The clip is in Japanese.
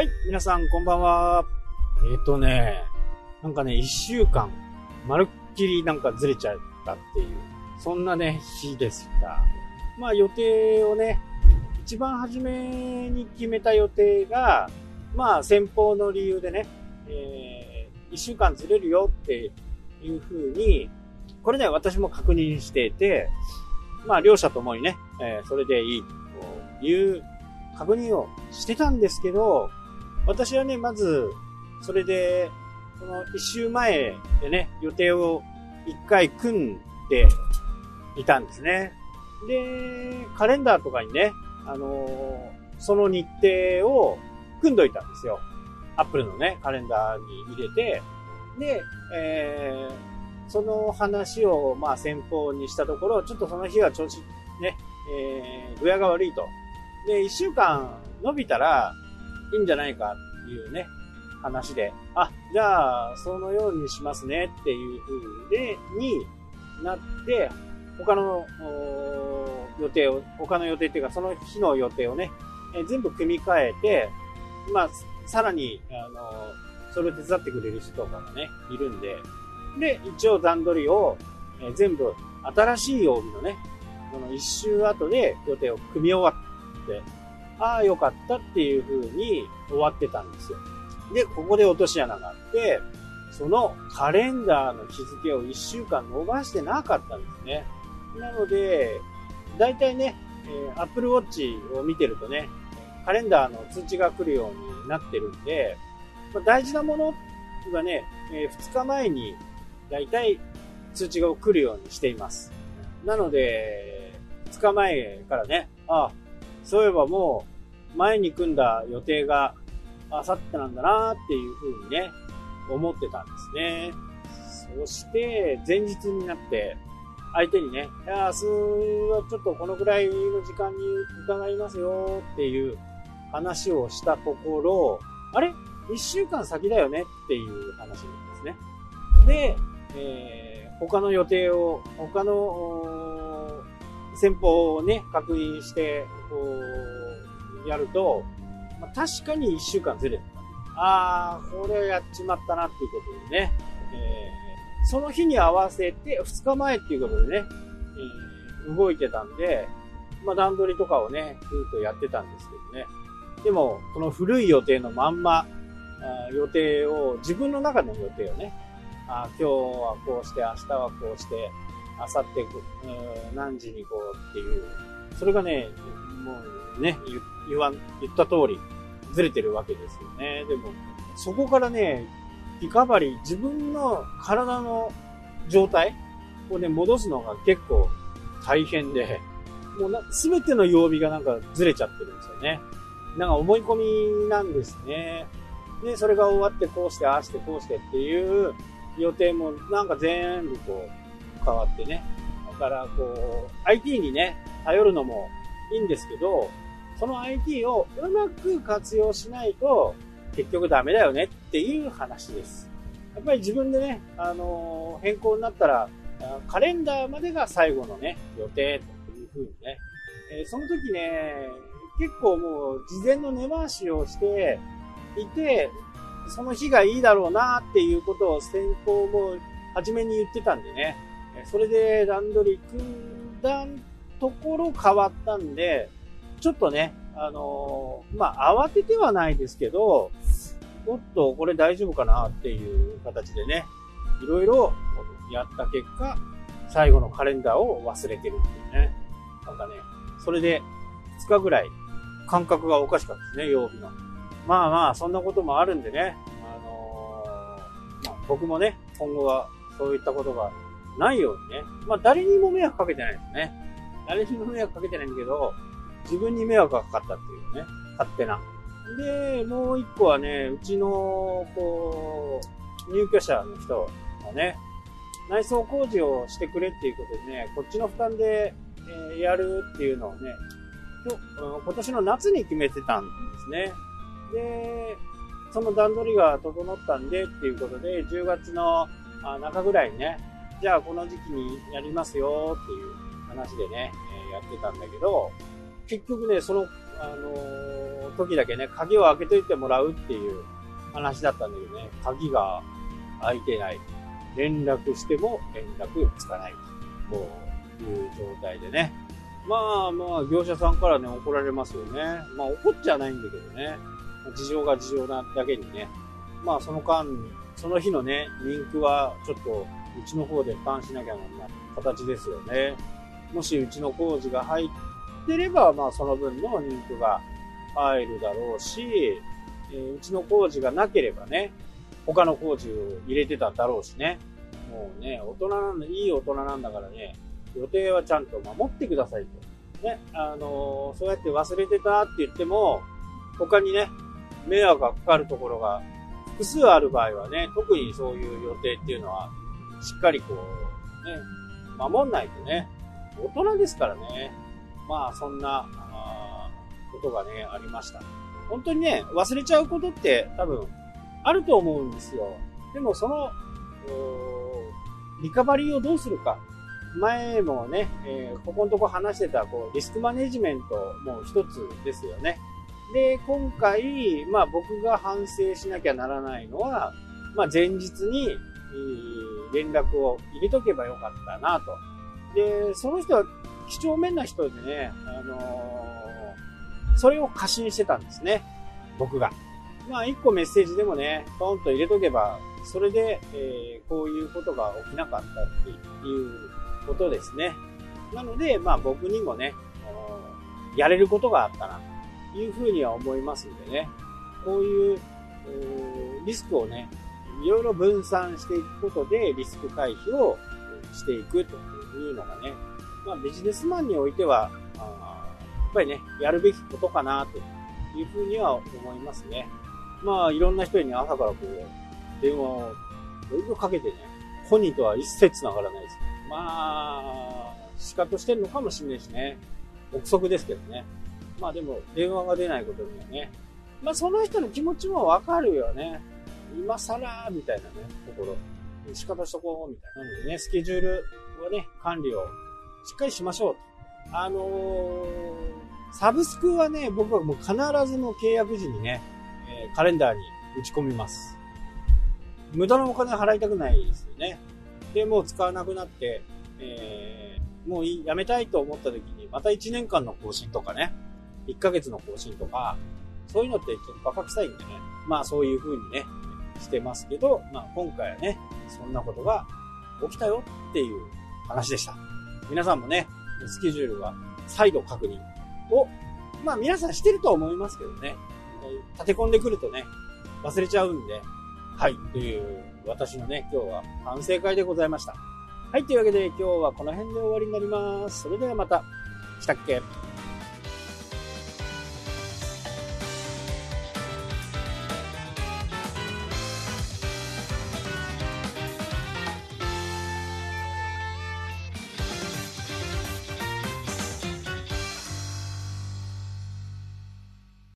はい、皆さんこんばんは。えっ、ー、とね、なんかね、一週間、まるっきりなんかずれちゃったっていう、そんなね、日でした。まあ予定をね、一番初めに決めた予定が、まあ先方の理由でね、えー、一週間ずれるよっていう風に、これね、私も確認していて、まあ両者ともにね、えー、それでいいという確認をしてたんですけど、私はね、まず、それで、その一週前でね、予定を一回組んでいたんですね。で、カレンダーとかにね、あのー、その日程を組んどいたんですよ。アップルのね、カレンダーに入れて、で、えー、その話を、まあ、先方にしたところ、ちょっとその日は調子、ね、えー、具合が悪いと。で、一週間伸びたらいいんじゃないかっていうね、話で、あ、じゃあ、そのようにしますねっていう風で、になって、他の予定を、他の予定っていうか、その日の予定をね、え全部組み替えて、まあ、さらに、あの、それを手伝ってくれる人とかがね、いるんで、で、一応段取りを、え全部新しい曜日のね、この一周後で予定を組み終わって、ああ、よかったっていう風に終わってたんですよ。で、ここで落とし穴があって、そのカレンダーの日付を1週間伸ばしてなかったんですね。なので、大体ね、えー、Apple Watch を見てるとね、カレンダーの通知が来るようになってるんで、ま、大事なものがね、え、2日前に大体通知が来るようにしています。なので、2日前からね、ああ、そういえばもう前に組んだ予定があさってなんだなっていうふうにね、思ってたんですね。そして、前日になって、相手にね、いや、明日はちょっとこのぐらいの時間に伺いますよっていう話をしたところ、あれ？一週間先だよねっていう話なんですね。で、えー、他の予定を、他の先方をね、確認して、こう、やると、まあ、確かに一週間ずれてた。ああ、これやっちまったなっていうことでね、えー、その日に合わせて、2日前っていうことでね、えー、動いてたんで、まあ段取りとかをね、ずっとやってたんですけどね。でも、この古い予定のまんま、予定を、自分の中の予定をね、あ今日はこうして、明日はこうして、明後日何時にこうっていう、それがね、もうね、言わん、言った通り、ずれてるわけですよね。でも、そこからね、リカバリー、自分の体の状態をね、戻すのが結構大変で、もうな、すべての曜日がなんかずれちゃってるんですよね。なんか思い込みなんですね。で、それが終わってこうして、ああして、こうしてっていう予定もなんか全部こう変わってね。だからこう、IT にね、頼るのもいいんですけど、その IT をうまく活用しないと結局ダメだよねっていう話です。やっぱり自分でね、あのー、変更になったら、カレンダーまでが最後のね、予定というふうにね、えー、その時ね、結構もう事前の根回しをしていて、その日がいいだろうなっていうことを先方も初めに言ってたんでね、それで段取り組んだんところ変わったんで、ちょっとね、あのー、まあ、慌ててはないですけど、おっと、これ大丈夫かなっていう形でね、いろいろやった結果、最後のカレンダーを忘れてるっていうね。なんかね、それで2日ぐらい感覚がおかしかったですね、曜日の。まあまあ、そんなこともあるんでね、あのー、まあ、僕もね、今後はそういったことがないようにね、まあ誰にも迷惑かけてないですね。誰にも迷惑かけてないんだけど、自分に迷惑がかかったっていうね、勝手な。で、もう一個はね、うちの、こう、入居者の人がね、内装工事をしてくれっていうことでね、こっちの負担で、えー、やるっていうのをね、今年の夏に決めてたんですね。で、その段取りが整ったんでっていうことで、10月の中ぐらいね、じゃあこの時期にやりますよっていう話でね、え、やってたんだけど、結局ね、その、あの、時だけね、鍵を開けといてもらうっていう話だったんだけどね、鍵が開いてない。連絡しても連絡つかない。こういう状態でね。まあまあ、業者さんからね、怒られますよね。まあ怒っちゃないんだけどね。事情が事情なだけにね。まあその間、その日のね、リンクはちょっとうちの方で負担しなきゃならない形ですよね。もしうちの工事が入ってれば、まあその分のリンクが入るだろうし、えー、うちの工事がなければね、他の工事を入れてただろうしね。もうね、大人なんだ、いい大人なんだからね、予定はちゃんと守ってくださいと。ね、あのー、そうやって忘れてたって言っても、他にね、迷惑がかかるところが複数ある場合はね、特にそういう予定っていうのは、しっかりこう、ね、守んないとね、大人ですからね。まあ、そんな、ことがね、ありました。本当にね、忘れちゃうことって多分、あると思うんですよ。でもその、リカバリーをどうするか。前もね、えー、ここのとこ話してた、こう、リスクマネジメントも一つですよね。で、今回、まあ僕が反省しなきゃならないのは、まあ前日に、連絡を入れとけばよかったなと。で、その人は几帳面な人でね、あのー、それを過信してたんですね。僕が。まあ一個メッセージでもね、ポンと入れとけば、それで、えー、こういうことが起きなかったっていうことですね。なので、まあ僕にもね、やれることがあったな、というふうには思いますんでね、こういう、リスクをね、いろいろ分散していくことでリスク回避をしていくというのがね、まあビジネスマンにおいては、やっぱりね、やるべきことかなというふうには思いますね。まあいろんな人に朝からこう、電話をいろいろかけてね、本人とは一切繋がらないです。まあ、仕方してるのかもしれないしね。憶測ですけどね。まあでも、電話が出ないことにはね。まあその人の気持ちもわかるよね。今更みたいなね、ところ。仕方しとこうみたいな。なのでね、スケジュールはね、管理をしっかりしましょうと。あのー、サブスクはね、僕はもう必ずの契約時にね、え、カレンダーに打ち込みます。無駄なお金払いたくないですよね。で、もう使わなくなって、えー、もう、やめたいと思った時に、また1年間の更新とかね、1ヶ月の更新とか、そういうのってちょっとバカ臭いんでね、まあそういう風にね、してますけど、まあ今回はね、そんなことが起きたよっていう話でした。皆さんもね、スケジュールは再度確認を、まあ皆さんしてると思いますけどね、立て込んでくるとね、忘れちゃうんで、はい、という私のね、今日は反省会でございました。はい、というわけで今日はこの辺で終わりになります。それではまた。したっけ？